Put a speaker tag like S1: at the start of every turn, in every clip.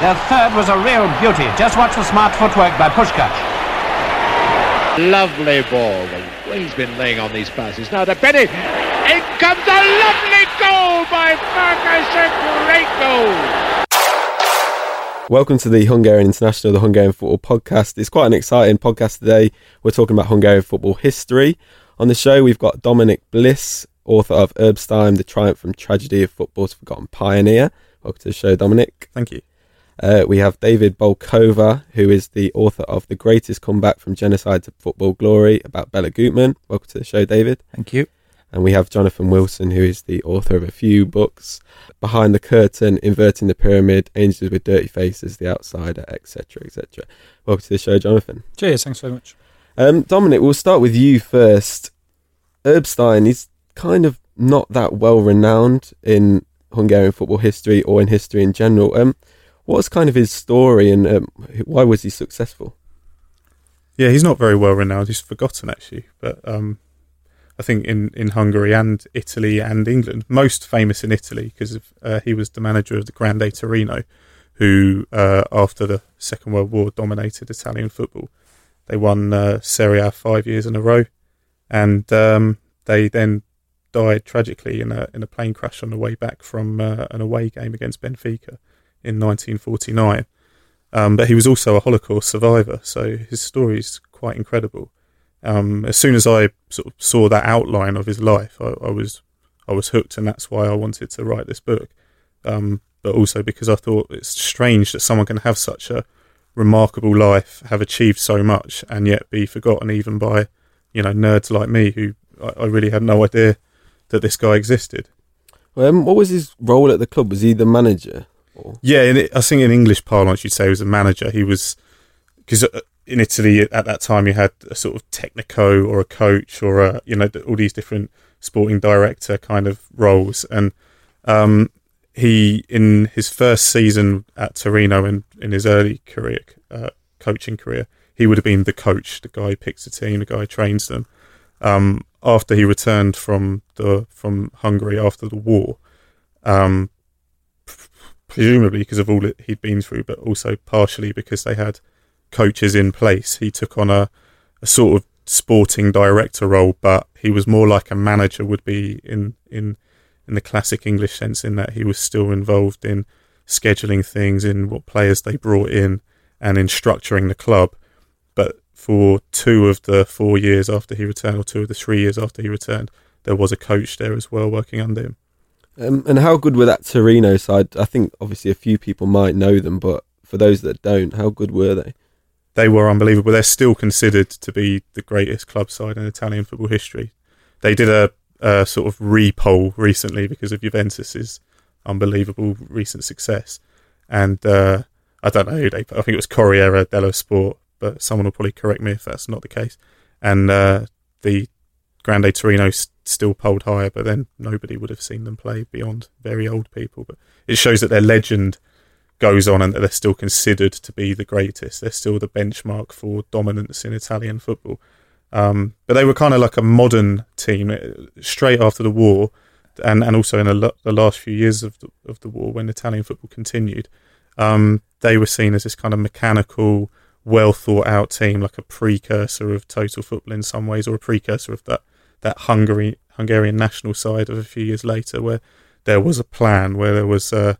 S1: Their third was a real beauty. Just watch the smart footwork by Puskás.
S2: Lovely ball. The way he's been laying on these passes. Now to Benny. In comes a lovely goal by Marcus. A great goal.
S3: Welcome to the Hungarian International, the Hungarian Football Podcast. It's quite an exciting podcast today. We're talking about Hungarian football history. On the show, we've got Dominic Bliss, author of Erbstein, The Triumph from Tragedy of Football's Forgotten Pioneer. Welcome to the show, Dominic.
S4: Thank you.
S3: Uh, we have David Bolchover, who is the author of The Greatest Comeback from Genocide to Football Glory about Bela Guttmann. Welcome to the show, David.
S4: Thank you.
S3: And we have Jonathan Wilson, who is the author of a few books Behind the Curtain, Inverting the Pyramid, Angels with Dirty Faces, The Outsider, etc. etc. Welcome to the show, Jonathan.
S4: Cheers. Thanks very much.
S3: Um, Dominic, we'll start with you first. Erbstein is kind of not that well renowned in Hungarian football history or in history in general. Um, what's kind of his story and um, why was he successful?
S4: Yeah, he's not very well renowned. He's forgotten actually, but um, I think in, in Hungary and Italy and England, most famous in Italy because uh, he was the manager of the Grande Torino, who uh, after the Second World War dominated Italian football. They won uh, Serie A five years in a row, and um, they then died tragically in a in a plane crash on the way back from uh, an away game against Benfica in 1949. Um, but he was also a Holocaust survivor, so his story is quite incredible. Um, as soon as I sort of saw that outline of his life, I, I, was I was hooked, and that's why I wanted to write this book. Um, but also because I thought it's strange that someone can have such a remarkable life, have achieved so much, and yet be forgotten even by you know nerds like me who I, I really had no idea that this guy existed.
S3: Um, what was his role at the club? Was he the manager?
S4: Yeah, it, I think in English parlance you'd say he was a manager. He was because uh, in Italy at that time you had a sort of technico or a coach or a you know all these different sporting director kind of roles. And um, he in his first season at Torino and in his early career uh, coaching career he would have been the coach. The guy who picks the team the guy who trains them. Um, after he returned from the from Hungary after the war um, presumably because of all that he'd been through but also partially because they had coaches in place. He took on a, a sort of sporting director role, but he was more like a manager would be in in in the classic English sense, in that he was still involved in scheduling things, in what players they brought in, and in structuring the club. But for two of the four years after he returned, or two of the three years after he returned, there was a coach there as well working under him.
S3: Um, and how good were that Torino side? I think obviously a few people might know them, but for those that don't, how good were they?
S4: they were unbelievable. They're still considered to be the greatest club side in Italian football history. They did a, a sort of repoll recently because of Juventus's unbelievable recent success, and uh, I don't know who they. I think it was Corriere dello Sport, but someone will probably correct me if that's not the case. And uh, the Grande Torino still polled higher, but then nobody would have seen them play beyond very old people. But it shows that their legend goes on and that they're still considered to be the greatest. They're still the benchmark for dominance in Italian football. Um, but they were kind of like a modern team uh, straight after the war, and, and also in lo- the last few years of the, of the war when Italian football continued. Um, they were seen as this kind of mechanical, well thought out team, like a precursor of total football in some ways, or a precursor of that that Hungary Hungarian national side of a few years later, where there was a plan, where there was uh,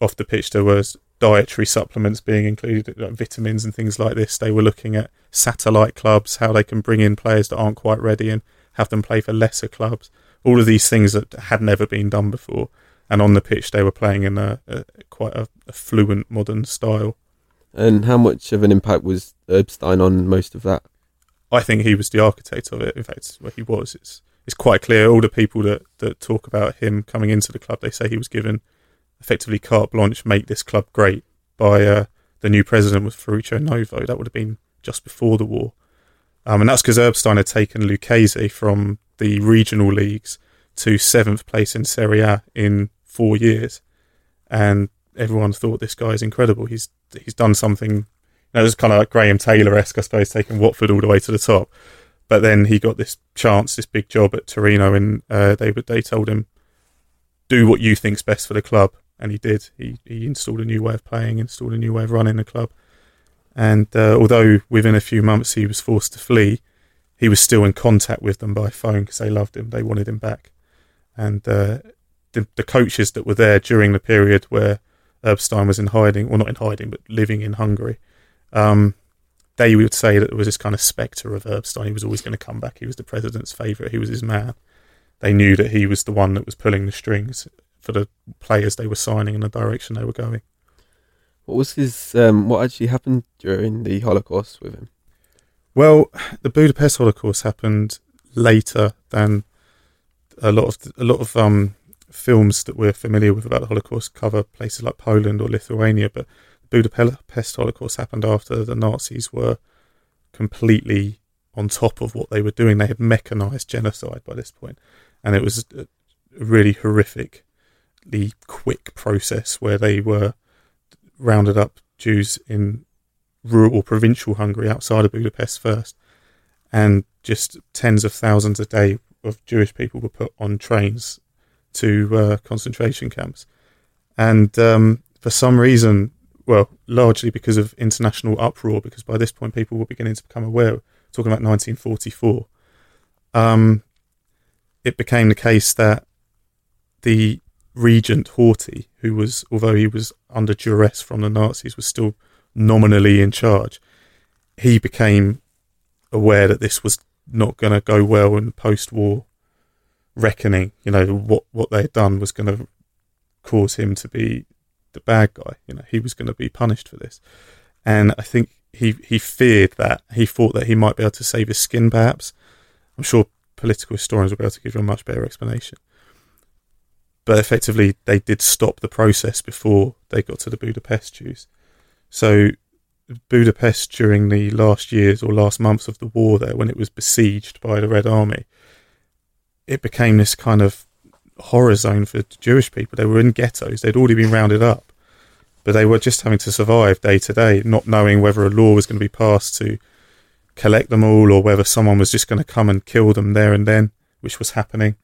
S4: off the pitch there was dietary supplements being included, like vitamins and things like this. They were looking at satellite clubs, how they can bring in players that aren't quite ready and have them play for lesser clubs. All of these things that had never been done before. And on the pitch, they were playing in a, a quite a, a, fluent modern style.
S3: And how much of an impact was Erbstein on most of that?
S4: I think he was the architect of it. In fact, where he was, it's it's quite clear. All the people that, that talk about him coming into the club, they say he was given effectively carte blanche make this club great by uh, the new president was Ferruccio Novo. That would have been just before the war. Um, and that's because Erbstein had taken Lucchese from the regional leagues to seventh place in Serie A in four years. And everyone thought this guy is incredible. He's he's done something. Know, it was kind of like Graham Taylor esque, I suppose, taking Watford all the way to the top. But then he got this chance, this big job at Torino, and uh, they they told him, "Do what you think's best for the club." and he did. He he installed a new way of playing, installed a new way of running the club, and uh, although within a few months he was forced to flee, he was still in contact with them by phone because they loved him, they wanted him back, and uh, the the coaches that were there during the period where Erbstein was in hiding, well not in hiding, but living in Hungary. Um, they would say that there was this kind of spectre of Erbstein. He was always going to come back. He was the president's favourite. He was his man. They knew that he was the one that was pulling the strings for the players they were signing and the direction they were going.
S3: What was his? Um, what actually happened during the Holocaust with him?
S4: Well, the Budapest Holocaust happened later than a lot of a lot of um, films that we're familiar with about the Holocaust cover places like Poland or Lithuania, but Budapest Holocaust happened after the Nazis were completely on top of what they were doing. They had mechanized genocide by this point, and it was a really horrifically quick process where they were rounded up Jews in rural or provincial Hungary outside of Budapest first, and just tens of thousands a day of Jewish people were put on trains to uh, concentration camps, and um, for some reason well, largely because of international uproar, because by this point people were beginning to become aware, talking about 1944, um, it became the case that the regent Horthy, who was, although he was under duress from the Nazis, was still nominally in charge, he became aware that this was not going to go well in the post-war reckoning. You know, what, what they had done was going to cause him to be the bad guy. You know, he was going to be punished for this, and I think he he feared that he thought that he might be able to save his skin. Perhaps I'm sure political historians will be able to give you a much better explanation. But effectively, they did stop the process before they got to the Budapest Jews. So Budapest during the last years or last months of the war there, when it was besieged by the Red Army, it became this kind of horror zone for Jewish people. They were in ghettos. They'd already been rounded up, but they were just having to survive day to day, not knowing whether a law was going to be passed to collect them all or whether someone was just going to come and kill them there and then, which was happening.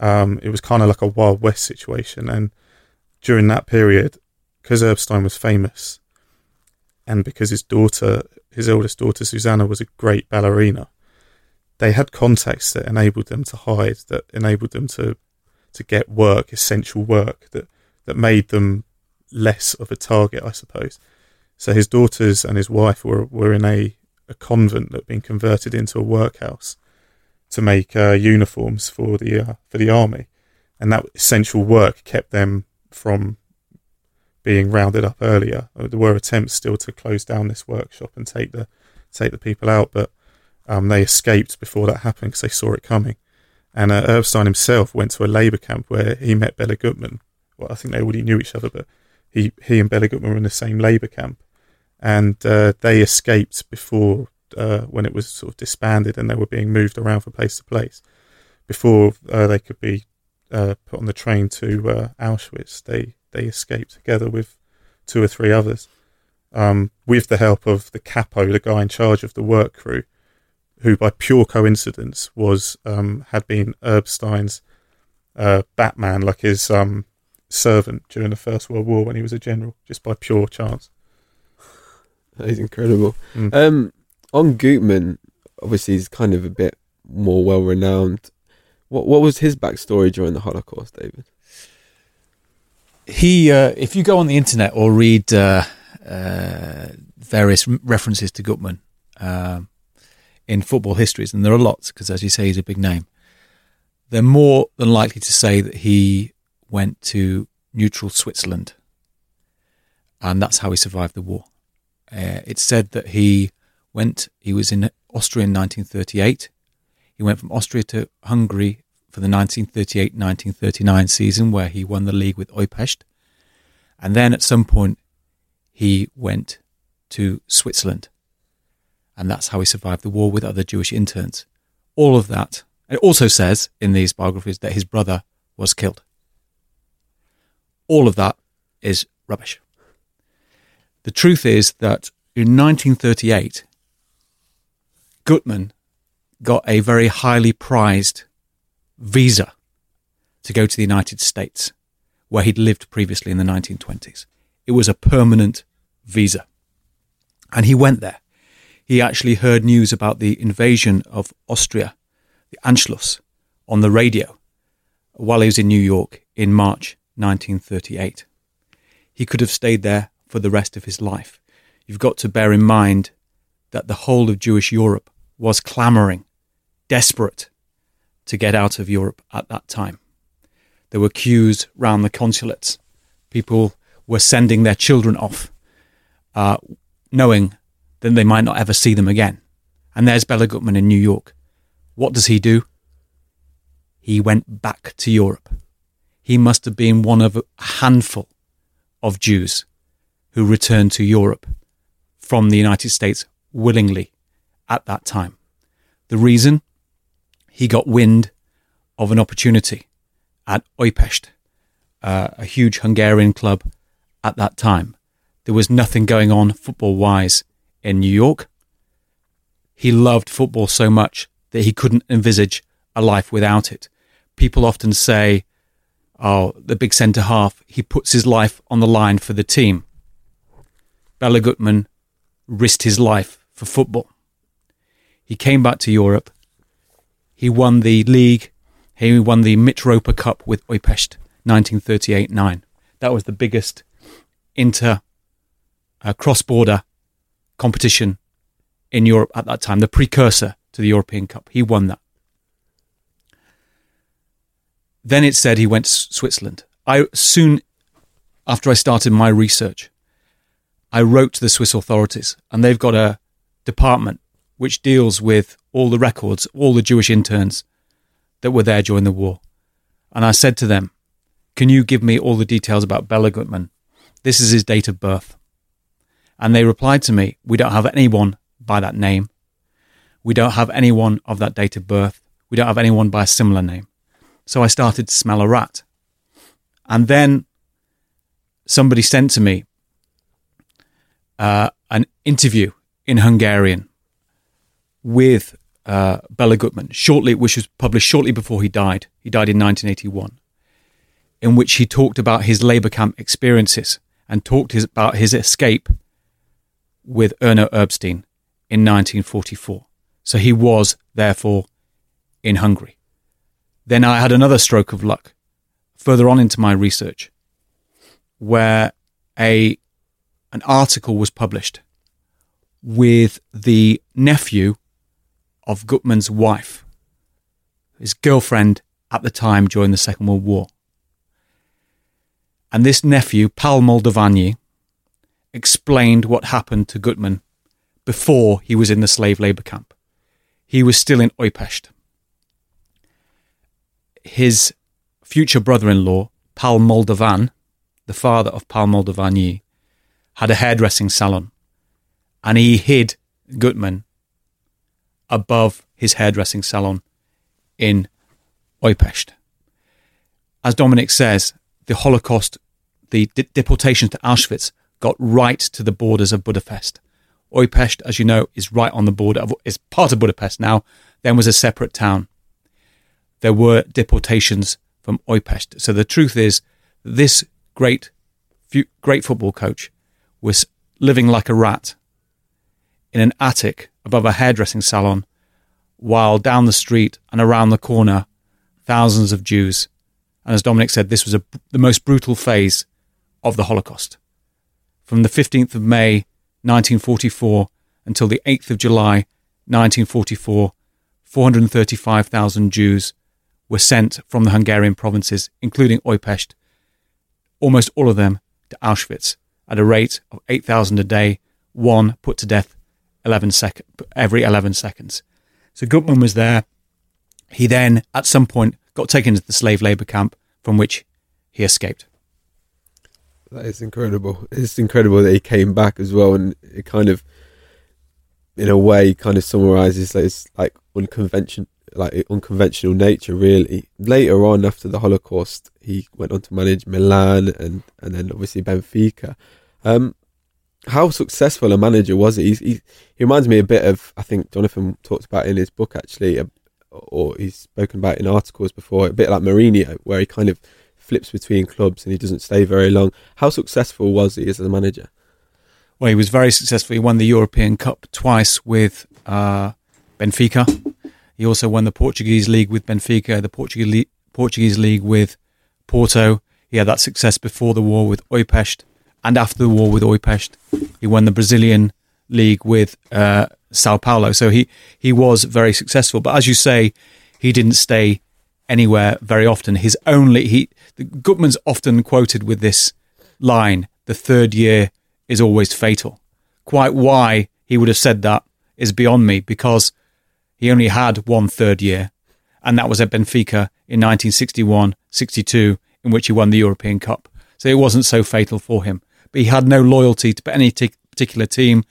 S4: Um, it was kind of like a Wild West situation. And during that period, because Erbstein was famous and because his daughter, his eldest daughter, Susanna, was a great ballerina, they had contacts that enabled them to hide, that enabled them to to get work, essential work that that made them less of a target, I suppose. So his daughters and his wife were were in a, a convent that had been converted into a workhouse to make uh, uniforms for the uh, for the army, and that essential work kept them from being rounded up earlier. There were attempts still to close down this workshop and take the take the people out, but um, they escaped before that happened because they saw it coming. And uh, Erbstein himself went to a Labour camp where he met Bela Guttmann. Well, I think they already knew each other, but he, he and Bela Guttmann were in the same Labour camp. And uh, they escaped before, uh, when it was sort of disbanded and they were being moved around from place to place. Before uh, they could be uh, put on the train to uh, Auschwitz, they, they escaped together with two or three others. Um, with the help of the capo, the guy in charge of the work crew, who by pure coincidence was um, had been Erbstein's uh, Batman, like his um, servant during the First World War when he was a general, just by pure chance.
S3: That is incredible.
S4: Mm.
S3: Um, on Guttmann, obviously he's kind of a bit more well renowned. What what was his backstory during the Holocaust, David?
S5: He, uh, if you go on the internet or read uh, uh, various references to Guttmann, um, in football histories, and there are lots because, as you say, he's a big name. They're more than likely to say that he went to neutral Switzerland, and that's how he survived the war. Uh, it's said that he went. He was in Austria in 1938. He went from Austria to Hungary for the 1938-1939 season, where he won the league with Újpest, and then at some point he went to Switzerland and that's how he survived the war with other Jewish interns. All of that. It also says in these biographies that his brother was killed. All of that is rubbish. The truth is that in 1938, Guttmann got a very highly prized visa to go to the United States, where he'd lived previously in the 1920s. It was a permanent visa. And he went there. He actually heard news about the invasion of Austria, the Anschluss, on the radio while he was in New York in March 1938. He could have stayed there for the rest of his life. You've got to bear in mind that the whole of Jewish Europe was clamoring, desperate to get out of Europe at that time. There were queues round the consulates. People were sending their children off, uh, knowing that they might not ever see them again. And there's Bela Guttmann in New York. What does he do? He went back to Europe. He must have been one of a handful of Jews who returned to Europe from the United States willingly at that time. The reason? He got wind of an opportunity at Újpest, uh, a huge Hungarian club at that time. There was nothing going on football wise in New York. He loved football so much that he couldn't envisage a life without it. People often say, oh, the big centre half, he puts his life on the line for the team. Bela Guttmann risked his life for football. He came back to Europe. He won the league. He won the Mitropa Cup with Újpest 1938-9. That was the biggest inter uh, cross-border competition in Europe at that time, the precursor to the European Cup. He won that. Then it said he went to Switzerland. I soon after I started my research, I wrote to the Swiss authorities, and they've got a department which deals with all the records, all the Jewish interns that were there during the war. And I said to them, Can you give me all the details about Bela Guttmann? This is his date of birth. And they replied to me, We don't have anyone by that name. We don't have anyone of that date of birth. We don't have anyone by a similar name. So I started to smell a rat. And then somebody sent to me uh, an interview in Hungarian with uh, Bela Guttmann, shortly, which was published shortly before he died. He died in 1981, in which he talked about his labor camp experiences and talked his, about his escape with Erno Erbstein in 1944. So he was, therefore, in Hungary. Then I had another stroke of luck further on into my research where a an article was published with the nephew of Guttmann's wife, his girlfriend at the time during the Second World War. And this nephew, Pal Moldavani, explained what happened to Guttmann before he was in the slave labor camp. He was still in Újpest. His future brother in law, Pal Moldovan, the father of Pal Moldavani, had a hairdressing salon and he hid Guttmann above his hairdressing salon in Újpest. As Dominic says, the Holocaust, the de- deportations to Auschwitz got right to the borders of Budapest. Újpest, as you know, is right on the border of, is part of Budapest now, then was a separate town. There were deportations from Újpest. So the truth is, this great, great football coach was living like a rat in an attic above a hairdressing salon, while down the street and around the corner, thousands of Jews. And as Dominic said, this was a, the most brutal phase of the Holocaust. From the 15th of May 1944 until the 8th of July 1944, 435,000 Jews were sent from the Hungarian provinces, including Újpest, almost all of them to Auschwitz at a rate of 8,000 a day, one put to death 11 sec- every 11 seconds. So Guttmann was there. He then, at some point, got taken to the slave labor camp from which he escaped.
S3: That is incredible. It's incredible that he came back as well, and it kind of, in a way, kind of summarizes like, it's like unconventional, like unconventional nature. Really, later on after the Holocaust, he went on to manage Milan and and then obviously Benfica. Um, how successful a manager was he? he? He reminds me a bit of I think Jonathan talked about in his book actually, or he's spoken about in articles before, a bit like Mourinho, where he kind of flips between clubs and he doesn't stay very long. How successful was he as a manager?
S5: Well, he was very successful. He won the European Cup twice with uh, Benfica. He also won the Portuguese league with Benfica, the Portuguese league, Portuguese league with Porto. He had that success before the war with Újpest and after the war with Újpest. He won the Brazilian league with uh, Sao Paulo. So he, he was very successful. But as you say, he didn't stay anywhere very often. His only he the, Guttmann's often quoted with this line: "The third year is always fatal." Quite why he would have said that is beyond me because he only had one third year, and that was at Benfica in 1961-62, in which he won the European Cup. So it wasn't so fatal for him. But he had no loyalty to any t- particular team,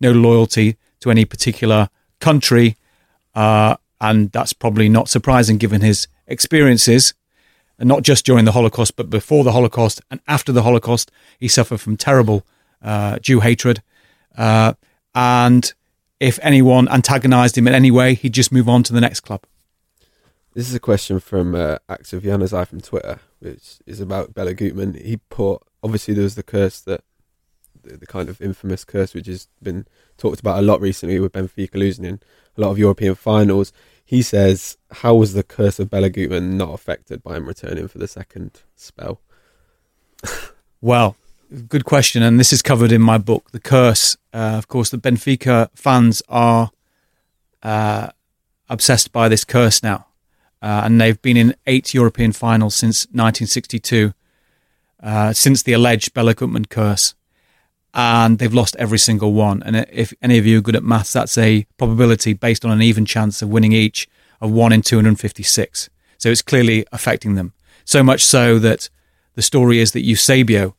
S5: no loyalty to any particular country, uh, and that's probably not surprising given his experiences, and not just during the Holocaust, but before the Holocaust and after the Holocaust. He suffered from terrible uh, Jew hatred, uh, and if anyone antagonized him in any way, he'd just move on to the next club.
S3: This is a question from uh, Active Januzaj from Twitter, which is about Bela Guttmann. He put obviously there was the curse that the, the, kind of infamous curse which has been talked about a lot recently with Benfica losing in a lot of European finals. He says, "How was the curse of Bela Guttmann not affected by him returning for the second spell?"
S5: well, good question, and this is covered in my book, The Curse. Uh, of course, the Benfica fans are uh, obsessed by this curse now, uh, and they've been in eight European finals since 1962, uh, since the alleged Bela Guttmann curse, and they've lost every single one. And if any of you are good at maths, that's a probability based on an even chance of winning each of one in 256. So it's clearly affecting them. So much so that the story is that Eusebio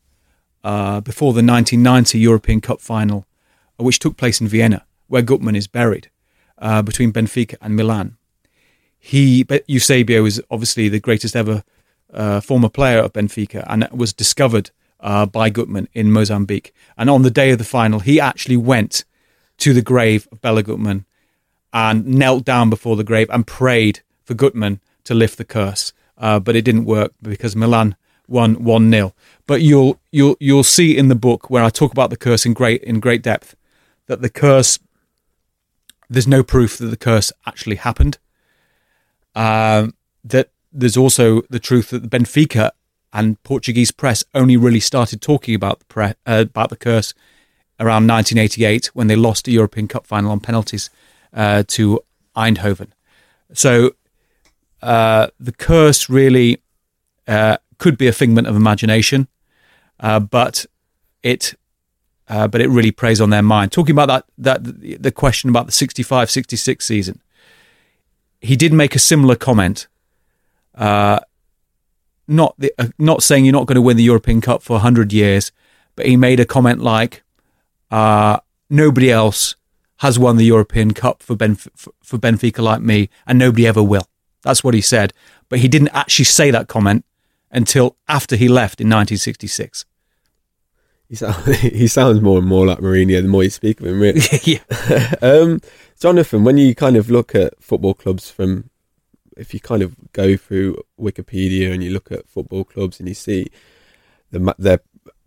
S5: uh, before the 1990 European Cup final, uh, which took place in Vienna, where Guttmann is buried, uh, between Benfica and Milan. He, Eusebio is obviously the greatest ever uh, former player of Benfica and was discovered uh, by Guttmann in Mozambique. And on the day of the final, he actually went to the grave of Bela Guttmann and knelt down before the grave and prayed for Guttmann to lift the curse. Uh, but it didn't work because Milan won one 0 But you'll you'll you'll see in the book where I talk about the curse in great in great depth that the curse there's no proof that the curse actually happened. Um, that there's also the truth that Benfica and Portuguese press only really started talking about the pre- uh, about the curse around 1988 when they lost a European Cup final on penalties uh, to Eindhoven. So uh, the curse really uh, could be a figment of imagination, uh, but it uh, but it really preys on their mind. Talking about that that the question about the 65-66 season, he did make a similar comment. Not the, uh, not saying you're not going to win the European Cup for hundred years, but he made a comment like, uh, "Nobody else has won the European Cup for Benf- for Benfica like me, and nobody ever will." That's what he said, but he didn't actually say that comment until after he left in 1966. He, sound,
S3: he sounds more and more like Mourinho the more you speak of him, really.
S5: yeah.
S3: um, Jonathan, when you kind of look at football clubs from, if you kind of go through Wikipedia and you look at football clubs and you see the, their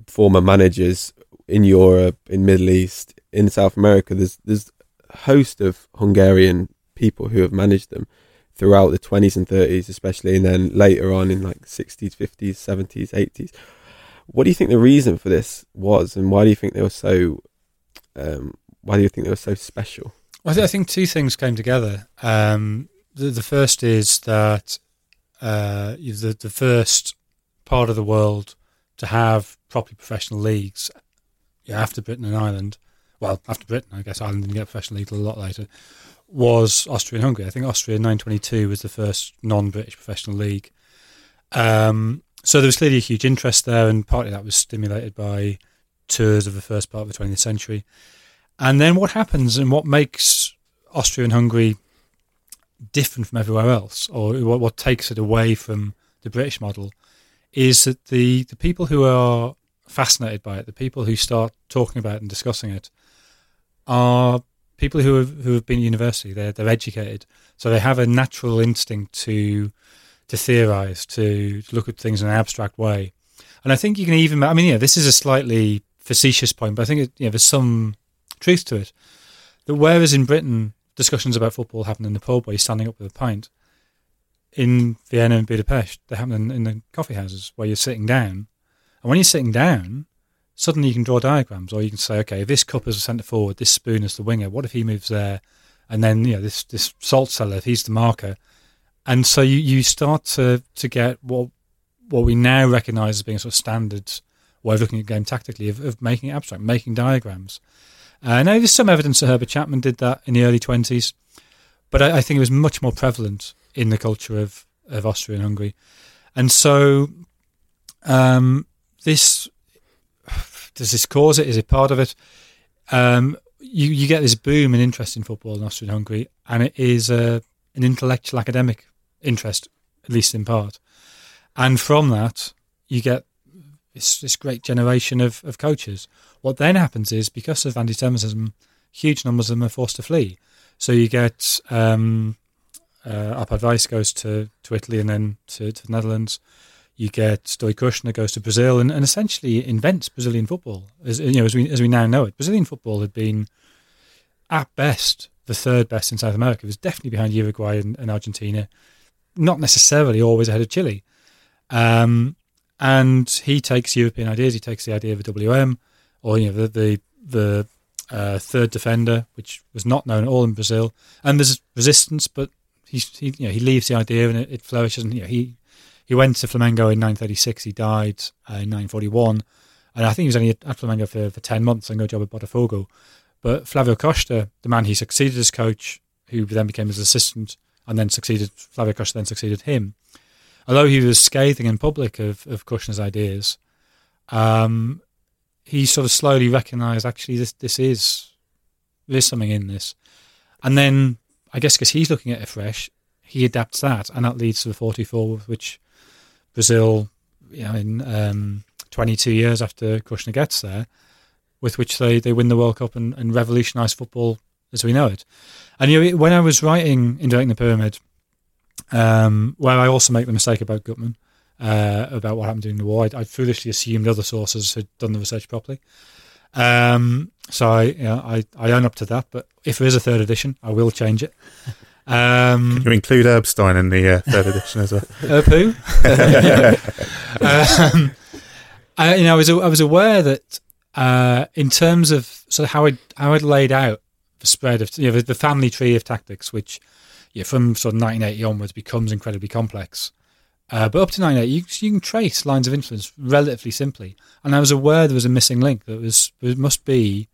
S3: former managers in Europe, in Middle East, in South America, there's there's a host of Hungarian people who have managed them throughout the 20s and 30s, especially, and then later on in like 60s, 50s, 70s, 80s. What do you think the reason for this was, and why do you think they were so? Um, why do you think they were so special?
S6: Well, I think two things came together. Um, the, the, first is that uh, the the first part of the world to have properly professional leagues yeah, after Britain and Ireland. Well, after Britain, I guess Ireland didn't get professional league a lot later was Austria and Hungary. I think Austria 922 was the first non-British professional league. Um, so there was clearly a huge interest there, and partly that was stimulated by tours of the first part of the 20th century. And then what happens and what makes Austria and Hungary different from everywhere else, or what, what takes it away from the British model, is that the, the people who are fascinated by it, the people who start talking about it and discussing it, are people who have who have been at university. They're they're educated, so they have a natural instinct to to theorize, to, to look at things in an abstract way. And I think you can even, I mean, yeah, this is a slightly facetious point, but I think it, you know, there's some truth to it. That whereas in Britain, discussions about football happen in the pub where you're standing up with a pint, in Vienna and Budapest, they happen in, in the coffee houses where you're sitting down. And when you're sitting down, suddenly you can draw diagrams, or you can say, okay, this cup is a centre forward, this spoon is the winger. What if he moves there? And then you know this this salt cellar, if he's the marker, and so you, you start to to get what what we now recognise as being a sort of standard way of looking at game tactically of, of making it abstract, making diagrams. Uh, now there's some evidence that Herbert Chapman did that in the early twenties, but I, I think it was much more prevalent in the culture of of Austria and Hungary, and so um, this does this cause it? Is it part of it? Um, you you get this boom in interest in football in Austria and Hungary, and it is uh, an intellectual academic interest, at least in part. And from that, you get this, this great generation of, of coaches. What then happens is because of anti-Semitism, huge numbers of them are forced to flee. So you get um, uh, Arpad Weisz goes to, to Italy and then to, to the Netherlands you get Stoy Kürschner goes to Brazil and, and essentially invents Brazilian football as you know as we as we now know it. Brazilian football had been at best the third best in South America. It was definitely behind Uruguay and, and Argentina, not necessarily always ahead of Chile. Um, and he takes European ideas. He takes the idea of a WM, or you know the the, the uh, third defender, which was not known at all in Brazil. And there's resistance, but he, he you know he leaves the idea and it, it flourishes. And you know, he he went to Flamengo in 936. He died uh, in 941. And I think he was only at Flamengo for, for 10 months and got a job at Botafogo. But Flavio Costa, the man he succeeded as coach, who then became his assistant and then succeeded, Flavio Costa then succeeded him. Although he was scathing in public of, of Kürschner's ideas, um, he sort of slowly recognised actually this this is there's something in this, and then I guess because he's looking at it fresh, he adapts that, and that leads to the 44, which Brazil, you know, in um, 22 years after Kürschner gets there, with which they, they win the World Cup and, and revolutionise football as we know it. And you know, when I was writing Inverting the Pyramid, um, where I also make the mistake about Guttmann, uh, about what happened during the war, I, I, foolishly assumed other sources had done the research properly. Um, so I, you know, I, I own up to that. But if there is a third edition, I will change it.
S4: Um, Can you include Erbstein in the uh, third edition as well?
S6: Herb who? um, I, you know, I was I was aware that uh, in terms of sort of how I how I'd laid out the spread of you know the, the family tree of tactics, which yeah, from sort of 1980 onwards becomes incredibly complex. Uh, but up to 1980, you, you can trace lines of influence relatively simply. And I was aware there was a missing link. That was there must be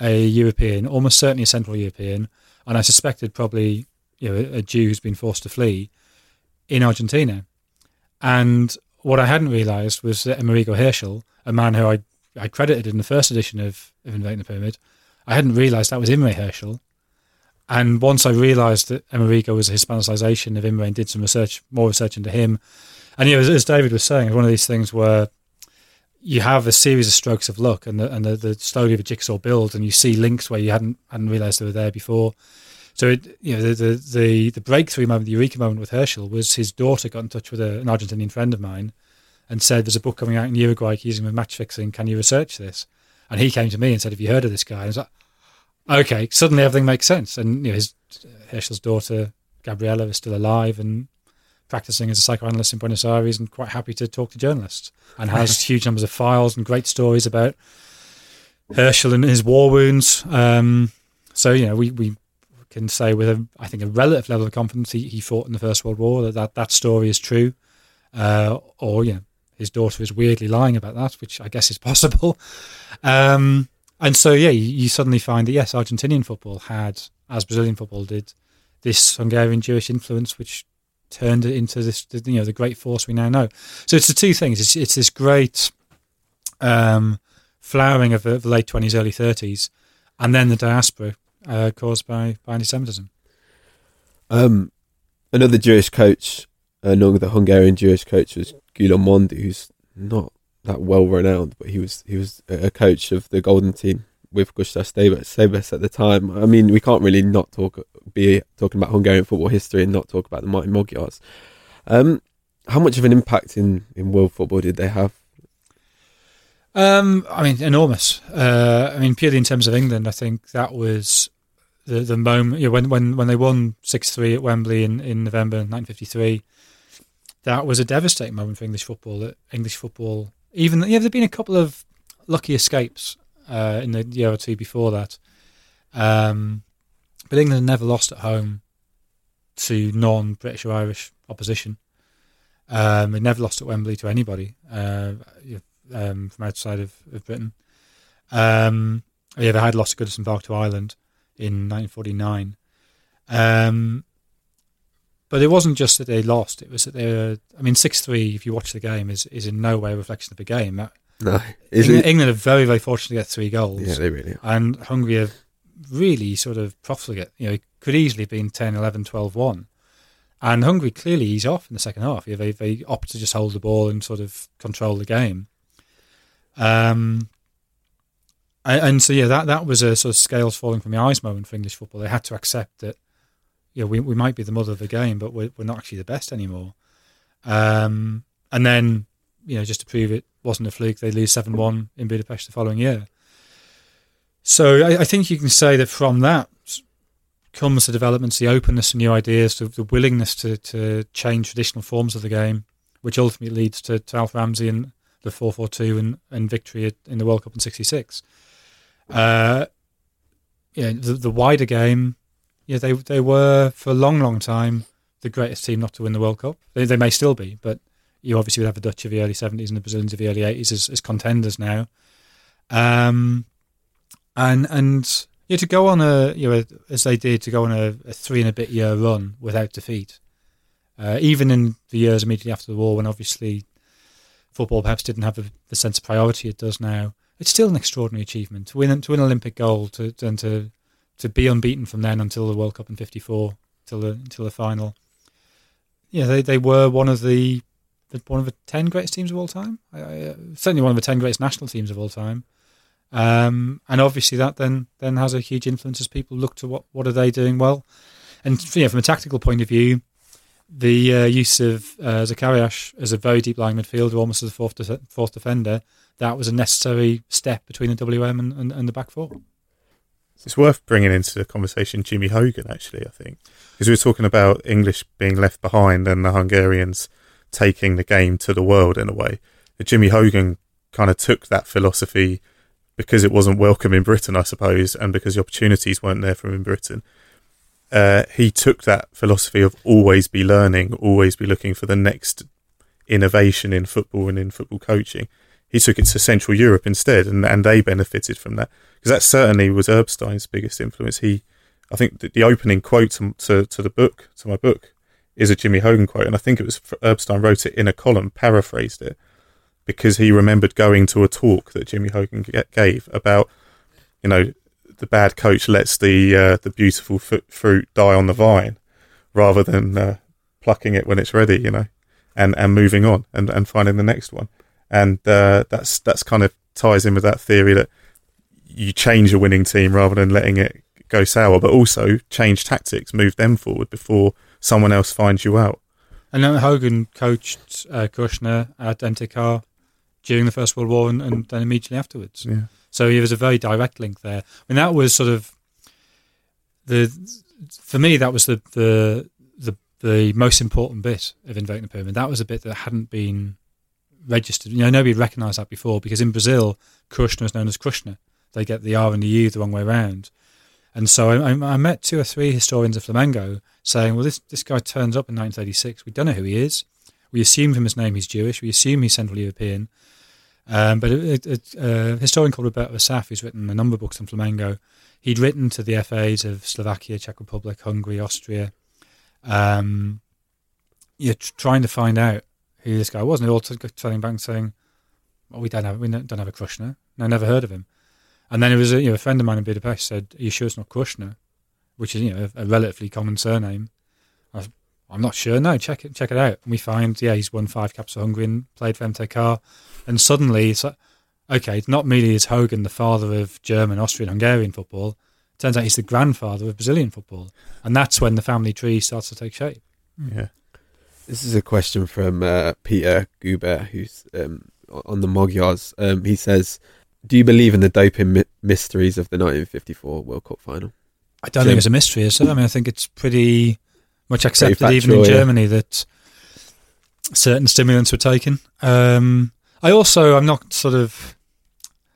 S6: a European, almost certainly a Central European, and I suspected probably you know, a, Jew who's been forced to flee in Argentina. And what I hadn't realised was that Emérico Hirschl, a man who I, I credited in the first edition of, of Inverting the Pyramid, I hadn't realised that was Imre Hirschl. And once I realised that Emérico was a Hispanicization of Imre and did some research, more research into him, and you know, as, as David was saying, it's one of these things where you have a series of strokes of luck, and the, and the, the slowly the jigsaw builds, and you see links where you hadn't hadn't realised they were there before. So it, you know, the, the, the the breakthrough moment, the eureka moment with Hirschl was his daughter got in touch with a, an Argentinian friend of mine and said, "There's a book coming out in Uruguay accusing him of match fixing. Can you research this?" And he came to me and said, "Have you heard of this guy?" And I was like, "Okay." Suddenly everything makes sense. And you know, his Hirschl's daughter Gabriela is still alive and practicing as a psychoanalyst in Buenos Aires and quite happy to talk to journalists and has huge numbers of files and great stories about Hirschl and his war wounds. Um, so you know, we we can say with a, I think a relative level of confidence he, he fought in the First World War that that, that story is true, uh, or you know his daughter is weirdly lying about that, which I guess is possible. Um, and so yeah, you, you, suddenly find that yes, Argentinian football had, as Brazilian football did, this Hungarian Jewish influence, which turned it into this you know the great force we now know. So it's the two things. It's, it's this great um, flowering of the, the late twenties, early thirties, and then the diaspora uh, caused by, by anti-Semitism.
S3: Um, another Jewish coach, another Hungarian Jewish coach was Gyula Mándi, who's not that well renowned, but he was he was a coach of the Golden Team with Gustav Sebes at the time. I mean, we can't really not talk be talking about Hungarian football history and not talk about the Mighty Magyars. Um, How much of an impact in, in world football did they have?
S6: Um, I mean, enormous. Uh, I mean, purely in terms of England, I think that was the the moment. You know, when when when they won six three at Wembley in, in November 1953, that was a devastating moment for English football. That English football, even yeah, there've been a couple of lucky escapes uh, in the year or two before that, um, but England never lost at home to non-British or Irish opposition. Um, they never lost at Wembley to anybody. Uh, um, from outside of, of Britain. Um, yeah, they had lost to Goodison Park to Ireland in 1949. Um, but it wasn't just that they lost; it was that they were. I mean, six three. If you watch the game, is is in no way a reflection of the game. That,
S3: No, is
S6: England,
S3: it?
S6: England are very very fortunate to get three goals,
S3: Yeah, they really. Are.
S6: and Hungary are really sort of profligate. You know, it could easily have been 10, 11, 12, 1. And Hungary clearly ease off in the second half. Yeah, they they opt to just hold the ball and sort of control the game. Um, and, and so yeah, that that was a sort of scales falling from the eyes moment for English football. They had to accept that, you know, we we might be the mother of the game, but we're we're not actually the best anymore. Um, and then you know, just to prove it wasn't a fluke, they lose seven one in Budapest the following year. So I, I think you can say that from that comes the developments, the openness to new ideas, the, the willingness to, to change traditional forms of the game, which ultimately leads to, to Alf Ramsey and the 4-4-2 and, and victory in the World Cup in 66. Uh, yeah, the, the wider game, yeah, they they were for a long, long time the greatest team not to win the World Cup. They, they may still be, but you obviously would have the Dutch of the early 70s and the Brazilians of the early 80s as, as contenders now. Um, and and yeah, to go on a you know as they did to go on a, a three and a bit year run without defeat, uh, even in the years immediately after the war when obviously football perhaps didn't have the, the sense of priority it does now. It's still an extraordinary achievement to win to win Olympic gold to and to to be unbeaten from then until the World Cup in '54 till the until the final. Yeah, they they were one of the one of the ten greatest teams of all time. I, I, uh, certainly one of the ten greatest national teams of all time. Um, and obviously that then then has a huge influence as people look to what what are they doing well, and know, from a tactical point of view, the uh, use of uh, Zakarias as a very deep lying midfielder, almost as a fourth de- fourth defender, that was a necessary step between the WM and, and, and the back four.
S4: It's worth bringing into the conversation Jimmy Hogan, actually, I think. Because we were talking about English being left behind and the Hungarians taking the game to the world in a way. Jimmy Hogan kind of took that philosophy because it wasn't welcome in Britain, I suppose, and because the opportunities weren't there for him in Britain. Uh, he took that philosophy of always be learning, always be looking for the next innovation in football and in football coaching. He took it to Central Europe instead, and, and they benefited from that because that certainly was Erbstein's biggest influence. He, I think, the, the opening quote to, to to the book, to my book, is a Jimmy Hogan quote, and I think it was Erbstein wrote it in a column, paraphrased it, because he remembered going to a talk that Jimmy Hogan gave about, you know, the bad coach lets the uh, the beautiful fu- fruit die on the vine, rather than uh, plucking it when it's ready, you know, and and moving on and, and finding the next one, and uh, that's that's kind of ties in with that theory that you change a winning team rather than letting it go sour, but also change tactics, move them forward before someone else finds you out.
S6: And then Hogan coached uh, Kürschner at MTK during the First World War and, and then immediately afterwards.
S4: Yeah.
S6: So there was a very direct link there. I mean, that was sort of the for me that was the the the, the most important bit of Inverting the Pyramid. That was a bit that hadn't been registered. You know, nobody recognised that before because in Brazil, Kürschner is known as Kruschner. They get the R and the U the wrong way around. And so I, I, met two or three historians of Flamengo saying, well, this, this guy turns up in 1936. We don't know who he is. We assume from his name he's Jewish. We assume he's Central European. Um, but a, a, a historian called Roberto Assaf, who's written a number of books on Flamengo, he'd written to the FAs of Slovakia, Czech Republic, Hungary, Austria, um, tr- trying to find out who this guy was. And they're all t- back and saying, well, we don't have, we don't have a Krushner. I never heard of him. And then it was a, you know, a friend of mine in Budapest said, "Are you sure it's not Kürschner?" Which is you know a relatively common surname. I I'm not sure. No, check it check it out. And we find yeah he's won five caps for Hungary and played for MTK. And suddenly it's like, okay, not merely is Hogan the father of German, Austrian, Hungarian football. Turns out he's the grandfather of Brazilian football, and that's when the family tree starts to take shape.
S4: Yeah.
S3: This is a question from uh, Peter Guber, who's um, on the Magyars. Um, he says, "Do you believe in the doping mysteries of the 1954 World Cup final?"
S6: I don't
S3: Jim?
S6: think it's a mystery, is it? I mean, I think it's pretty much accepted,
S3: factual,
S6: even in
S3: yeah.
S6: Germany, that certain stimulants were taken. Um, I also, I'm not sort of.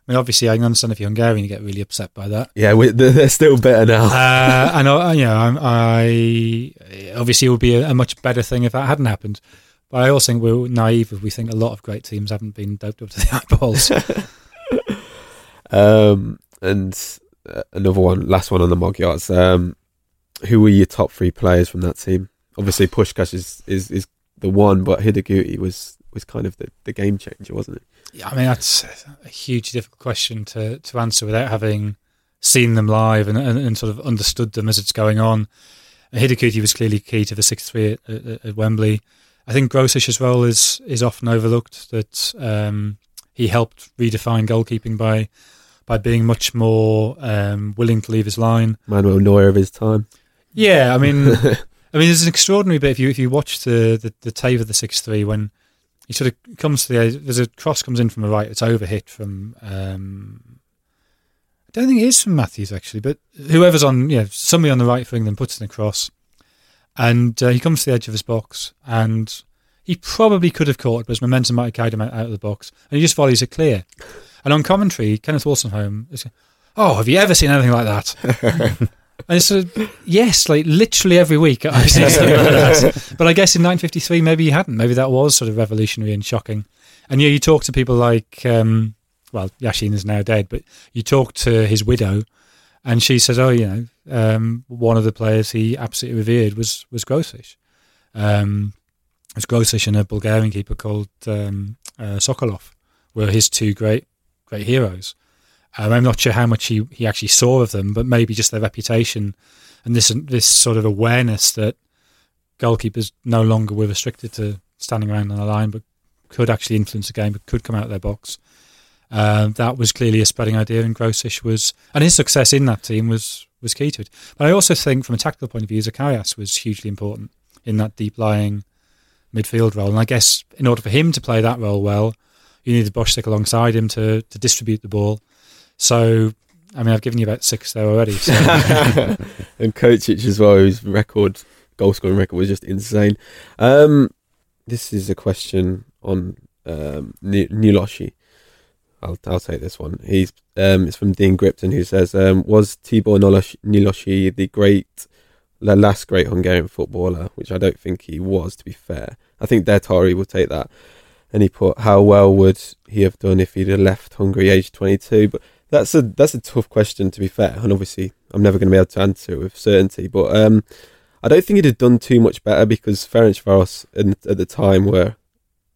S6: I mean, obviously, I can understand if you're Hungarian, you get really upset by that.
S3: Yeah, we, they're, still better now.
S6: uh, and I, you know, I'm- I obviously it would be a, a much better thing if that hadn't happened. But I also think we're naive if we think a lot of great teams haven't been doped up to the eyeballs.
S3: Um, and uh, another one, last one on the Magyars. Um, who were your top three players from that team? Obviously, Puskás is, is, is the one, but Hidegkuti was was kind of the, the game changer, wasn't it?
S6: Yeah, I mean that's a huge, difficult question to, to answer without having seen them live and, and, and sort of understood them as it's going on. Hidegkuti was clearly key to the six three at, at, at Wembley. I think Grosics's role is is often overlooked. That um, he helped redefine goalkeeping by by being much more um, willing to leave his line.
S3: Manuel Neuer of his time.
S6: Yeah, I mean, I mean, there's an extraordinary bit if you if you watch the the, the tape of the six three when he sort of comes to the edge, there's a cross comes in from the right. It's overhit from. Um, I don't think it is from Matthews actually, but whoever's on, yeah, somebody on the right for England puts it across, and uh, he comes to the edge of his box, and he probably could have caught it, but his momentum might have carried him out, out of the box, and he just volleys it clear. And on commentary, Kenneth Wolstenholme is, "Oh, have you ever seen anything like that?" And so, yes, like literally every week seen something that. But I guess in 1953, maybe he hadn't. Maybe that was sort of revolutionary and shocking. And yeah, you talk to people like, um, well, Yashin is now dead, but you talk to his widow, and she says, "Oh, you know, um, one of the players he absolutely revered was was Grosics. Um, it was Grosics and a Bulgarian keeper called um, uh, Sokolov were his two great great heroes." Um, I'm not sure how much he, he actually saw of them, but maybe just their reputation and this this sort of awareness that goalkeepers no longer were restricted to standing around on the line, but could actually influence the game, but could come out of their box. Um, that was clearly a spreading idea, and Grosics was, and his success in that team was was key to it. But I also think, from a tactical point of view, Zakariás was hugely important in that deep lying midfield role. And I guess in order for him to play that role well, you needed Bozsik alongside alongside him to to distribute the ball. So, I mean, I've given you about six there already. So.
S3: and Kocsis as well, whose record, goal scoring record was just insane. Um, this is a question on um, Ni- Nyilasi. I'll I'll take this one. He's um, it's from Dean Gripton who says, um, "Was Tibor Nilosh- Nyilasi the great, the last great Hungarian footballer?" Which I don't think he was. To be fair, I think Détári will take that. And he put, "How well would he have done if he'd have left Hungary aged 22?" But that's a that's a tough question to be fair, and obviously I'm never going to be able to answer it with certainty. But um, I don't think he'd have done too much better because Ferencvaros in, at the time were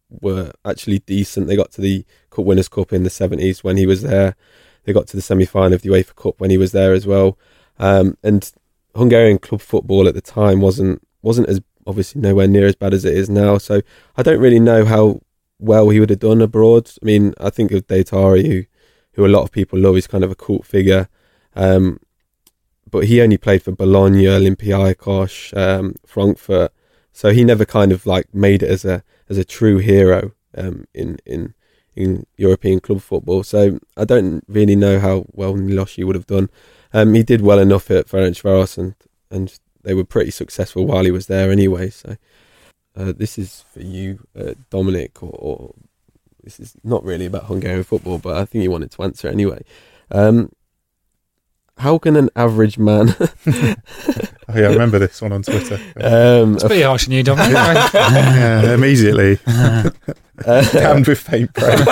S3: were actually decent. They got to the Cup Winners' Cup in the seventies when he was there. They got to the semi final of the UEFA Cup when he was there as well. Um, and Hungarian club football at the time wasn't wasn't as obviously nowhere near as bad as it is now. So I don't really know how well he would have done abroad. I mean, I think of Détári, who who a lot of people love. He's kind of a cult figure. Um, but he only played for Bologna, Olympiacos, um, Frankfurt. So he never kind of like made it as a as a true hero um, in in in European club football. So I don't really know how well Nyilasi would have done. Um, he did well enough at Ferencvaros, and and they were pretty successful while he was there anyway. So uh, this is for you, uh, Dominic, or, or this is not really about Hungarian football, but I think you wanted to answer anyway. Um, how can an average man
S4: Oh, yeah, I remember this one on Twitter.
S3: um,
S6: It's pretty harsh on you, Dominic.
S4: yeah, immediately.
S3: uh,
S4: Damned with faint praise.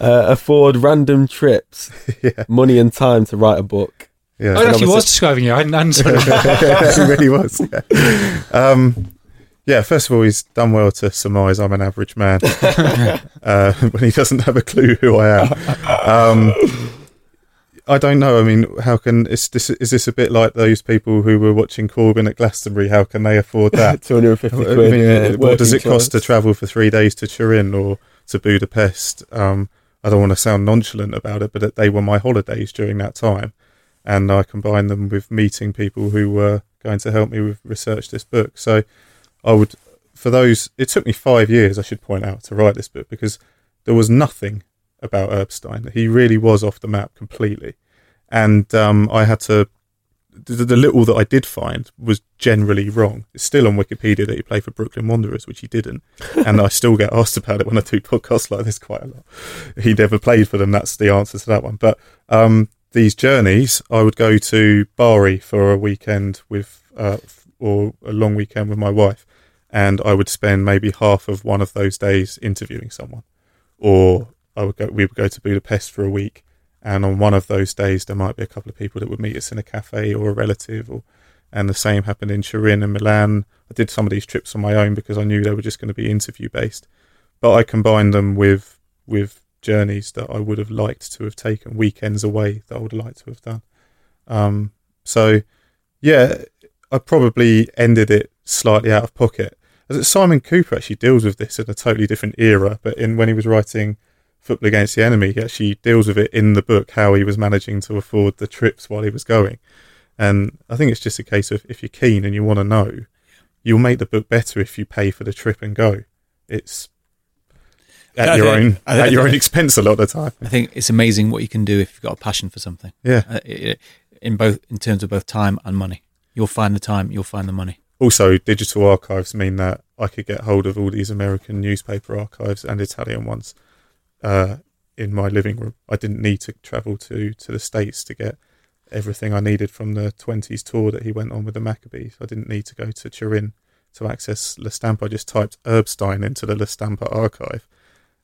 S3: uh, afford random trips,
S4: yeah,
S3: money and time to write a book?
S4: yeah.
S6: I actually was describing you. I hadn't answered.
S4: it really was. Yeah. Um, yeah, first of all, he's done well to surmise I'm an average man uh, when he doesn't have a clue who I am. Um, I don't know. I mean, how can is this is this a bit like those people who were watching Corbyn at Glastonbury? How can they afford that?
S3: 250
S4: I
S3: quid.
S4: mean,
S3: yeah,
S4: what does it cost to travel for three days to Turin or to Budapest? Um, I don't want to sound nonchalant about it, but they were my holidays during that time, and I combined them with meeting people who were going to help me with research this book. So I would for those. It took me five years, I should point out, to write this book because there was nothing about Erbstein. He really was off the map completely, and um, I had to. The, the little that I did find was generally wrong. It's still on Wikipedia that he played for Brooklyn Wanderers, which he didn't, and I still get asked about it when I do podcasts like this quite a lot. He never played for them. That's the answer to that one. But um, these journeys, I would go to Bari for a weekend with, uh, or a long weekend with my wife, and I would spend maybe half of one of those days interviewing someone, or I would go. We would go to Budapest for a week, and on one of those days there might be a couple of people that would meet us in a cafe or a relative, or and the same happened in Turin and Milan. I did some of these trips on my own because I knew they were just going to be interview based, but I combined them with with journeys that I would have liked to have taken, weekends away that I would have liked to have done. Um, so, yeah, I probably ended it slightly out of pocket. As Simon Kuper actually deals with this in a totally different era, but in when he was writing Football Against the Enemy, he actually deals with it in the book how he was managing to afford the trips while he was going. And I think it's just a case of if you're keen and you want to know, you'll make the book better if you pay for the trip and go. It's at
S5: I
S4: your
S5: think-
S4: own
S5: I
S4: at your own expense a lot of the time.
S5: I think it's amazing what you can do if you've got a passion for something.
S4: Yeah.
S5: Uh, in both in terms of both time and money. You'll find the time. You'll find the money.
S4: Also, digital archives mean that I could get hold of all these American newspaper archives and Italian ones uh, in my living room. I didn't need to travel to, to the States to get everything I needed from the 20s tour that he went on with the Maccabees. I didn't need to go to Turin to access La Stampa. I just typed Erbstein into the La Stampa archive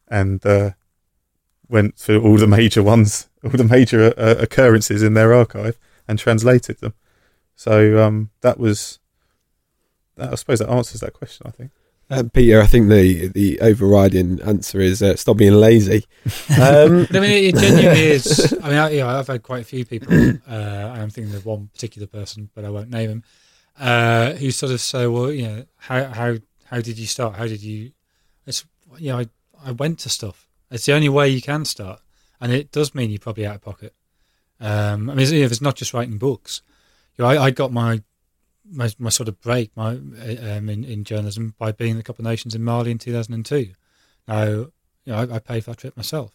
S4: and uh, went through all the major ones, all the major uh, occurrences in their archive and translated them. So um, that was I suppose that answers that question. I think.
S3: Uh, Peter, I think the the overriding answer is uh, stop being lazy. Um,
S6: I mean, it genuinely is. I mean, I, you know, I've had quite a few people. Uh, I'm thinking of one particular person, but I won't name him. Uh, who sort of say, "Well, you know, how how how did you start? How did you?" It's you know, I I went to stuff. It's the only way you can start, and it does mean you're probably out of pocket. Um, I mean, you know, if it's not just writing books, you know, I, I got my my, my sort of break my um, in, in journalism by being in the Cup of Nations in Mali in 2002. Now, you know, I, I paid for that trip myself,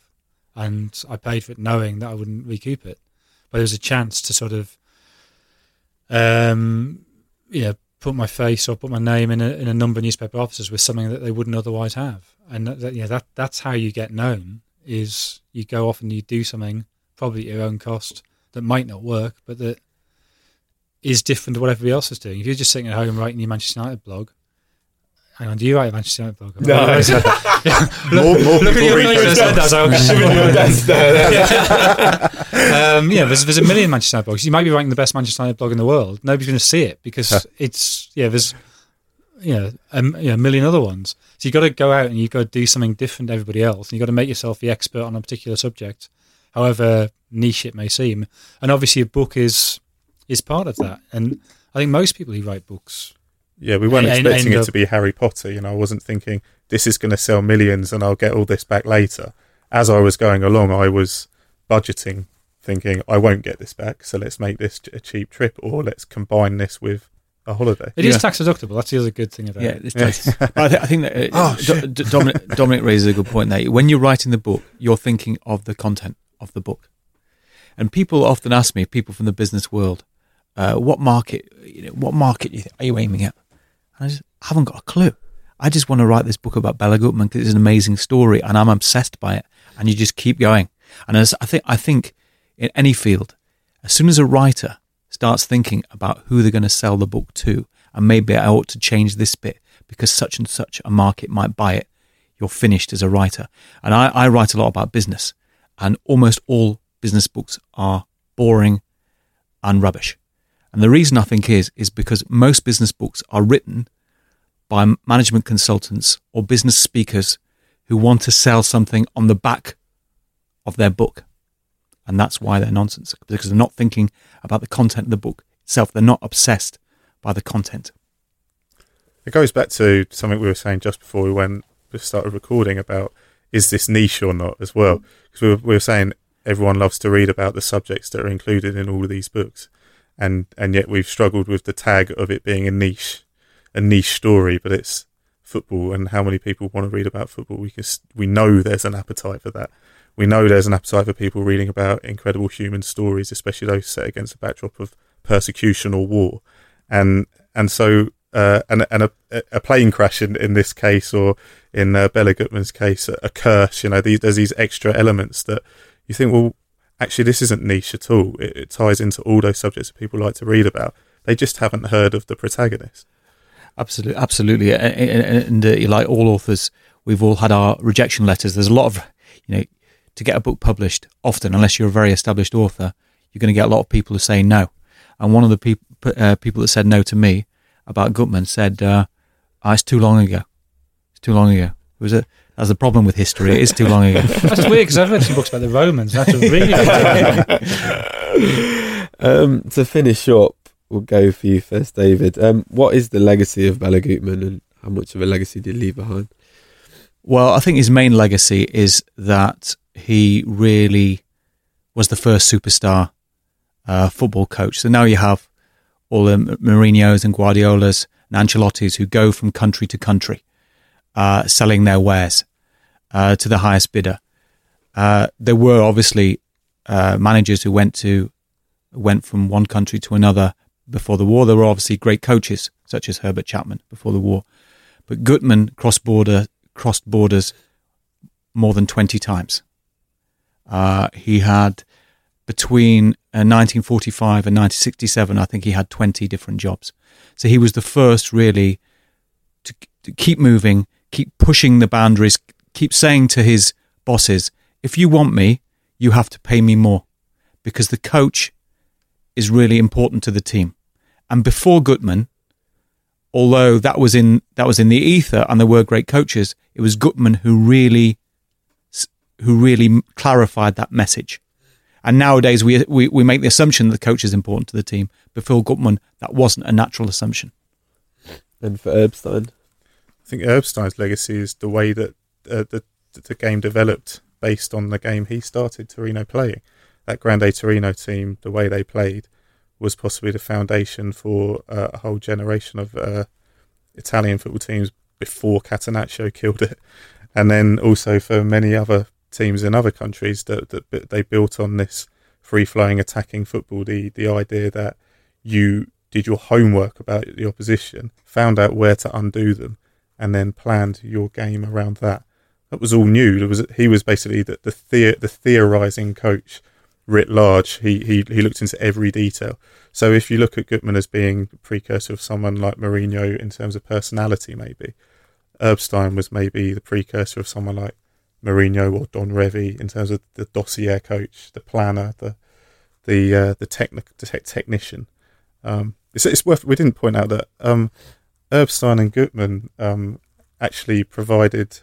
S6: and I paid for it knowing that I wouldn't recoup it. But it was a chance to sort of, um, you know, put my face or put my name in a, in a number of newspaper offices with something that they wouldn't otherwise have, and that, that, you know, that that's how you get known. Is you go off and you do something probably at your own cost that might not work, but that is different to what everybody else is doing. If you're just sitting at home writing your Manchester United blog, hang on, do you write a Manchester United blog?
S3: No.
S4: More, more
S6: Look at
S4: people
S6: your
S4: read those
S6: That um, yeah, there's, there's a million Manchester United blogs. You might be writing the best Manchester United blog in the world. Nobody's going to see it because it's yeah. There's you know, a, you know, a million other ones. So you've got to go out and you've got to do something different to everybody else. And you've got to make yourself the expert on a particular subject, however niche it may seem. And obviously, a book is is part of that. And I think most people who write books,
S4: Yeah, we weren't
S6: And-
S4: expecting
S6: and
S4: it
S6: the-
S4: to be Harry Potter. You know, I wasn't thinking this is going to sell millions and I'll get all this back later. As I was going along, I was budgeting, thinking I won't get this back, so let's make this a cheap trip, or let's combine this with a holiday.
S6: it is
S5: Yeah.
S6: tax deductible. That's the other good thing about
S5: Yeah,
S6: it.
S5: it's tax. But I, th- I think that uh, Do- D- Dominic, Dominic raises a good point there. When you're writing the book, you're thinking of the content of the book, and people often ask me, people from the business world, uh, what market, you know, what market are you aiming at? And I just haven't got a clue. I just want to write this book about Bela Guttmann because it's an amazing story, and I'm obsessed by it. And you just keep going. And as I think, I think in any field, as soon as a writer starts thinking about who they're going to sell the book to, and maybe I ought to change this bit because such and such a market might buy it, you're finished as a writer. And I, I write a lot about business, and almost all business books are boring and rubbish. And the reason I think is is because most business books are written by management consultants or business speakers who want to sell something on the back of their book. And that's why they're nonsense because they're not thinking about the content of the book itself. They're not obsessed by the content.
S4: It goes back to something we were saying just before we went we started recording about is this niche or not as well because we we were saying everyone loves to read about the subjects that are included in all of these books and and yet we've struggled with the tag of it being a niche a niche story, but it's football and how many people want to read about football. We can, we know there's an appetite for that. We know there's an appetite for people reading about incredible human stories, especially those set against a backdrop of persecution or war. And and so uh, and and a, a plane crash in, in this case, or in uh, Bela Guttmann's case, a, a curse. You know, these, there's these extra elements that you think, well, actually, this isn't niche at all. It, it ties into all those subjects that people like to read about. They just haven't heard of the protagonist.
S5: Absolutely, absolutely. A- a- And uh, like all authors, we've all had our rejection letters. There's a lot of, you know, to get a book published, often, unless you're a very established author, you're going to get a lot of people who say no. And one of the uh, people that said no to me about Guttmann said, uh, oh, "It's too long ago. It's too long ago." It was a that's the problem with history. It is too long ago.
S6: That's weird because I've read some books about the Romans. That's a really
S3: Um, to finish up, we'll go for you first, David. Um, what is the legacy of Bela Guttmann and how much of a legacy did he leave behind?
S5: Well, I think his main legacy is that he really was the first superstar uh, football coach. So now you have all the Mourinho's and Guardiolas and Ancelotti's who go from country to country, uh, selling their wares uh, to the highest bidder. Uh, there were obviously uh, managers who went to went from one country to another before the war. There were obviously great coaches such as Herbert Chapman before the war, but Guttmann cross border crossed borders more than 20 times. Uh, he had between uh, 1945 and 1967, I think he had 20 different jobs. So he was the first really to, to keep moving, keep pushing the boundaries, keep saying to his bosses, if you want me, you have to pay me more because the coach is really important to the team. And before Guttmann, although that was in that was in the ether and there were great coaches, it was Guttmann who really who really clarified that message. And nowadays we, we we make the assumption that the coach is important to the team. But Before Guttmann, that wasn't a natural assumption.
S3: And for Erbstein,
S4: I think Erbstein's legacy is the way that uh, the the game developed based on the game he started Torino playing. That Grande Torino team, the way they played, was possibly the foundation for uh, a whole generation of uh, Italian football teams before Catenaccio killed it, and then also for many other teams in other countries that, that they built on this free flowing attacking football. The the idea that you did your homework about the opposition, found out where to undo them, and then planned your game around that. That was all new. There was he was basically the the, the, the theorizing coach writ large. He, he he looked into every detail. So if you look at Guttmann as being the precursor of someone like Mourinho in terms of personality, maybe Erbstein was maybe the precursor of someone like Mourinho or Don Revie in terms of the dossier coach, the planner, the the uh, the technic the te- technician. Um, it's, it's worth. We didn't point out that um, Erbstein and Guttmann um, actually provided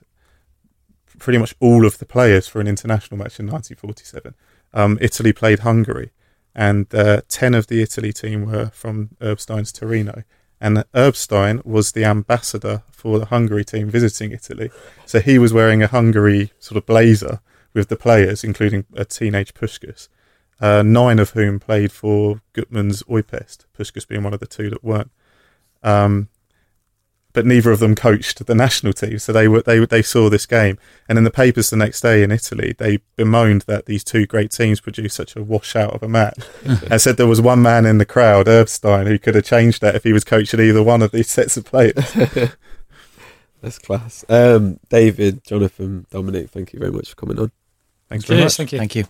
S4: pretty much all of the players for an international match in 1947. Um, Italy played Hungary, and uh, ten of the Italy team were from Erbstein's Torino. And Erbstein was the ambassador for the Hungary team visiting Italy. So he was wearing a Hungary sort of blazer with the players, including a teenage Puskás, uh, nine of whom played for Guttmann's Újpest, Puskás being one of the two that weren't. Um, but neither of them coached the national team, so they were they they saw this game, and in the papers the next day in Italy, they bemoaned that these two great teams produced such a washout of a match, and said there was one man in the crowd, Erbstein, who could have changed that if he was coaching either one of these sets of players.
S3: that's class. Um, David, Jonathan, Dominic, thank you very much for coming on.
S4: Thanks very much.
S6: thank you.
S5: Thank you.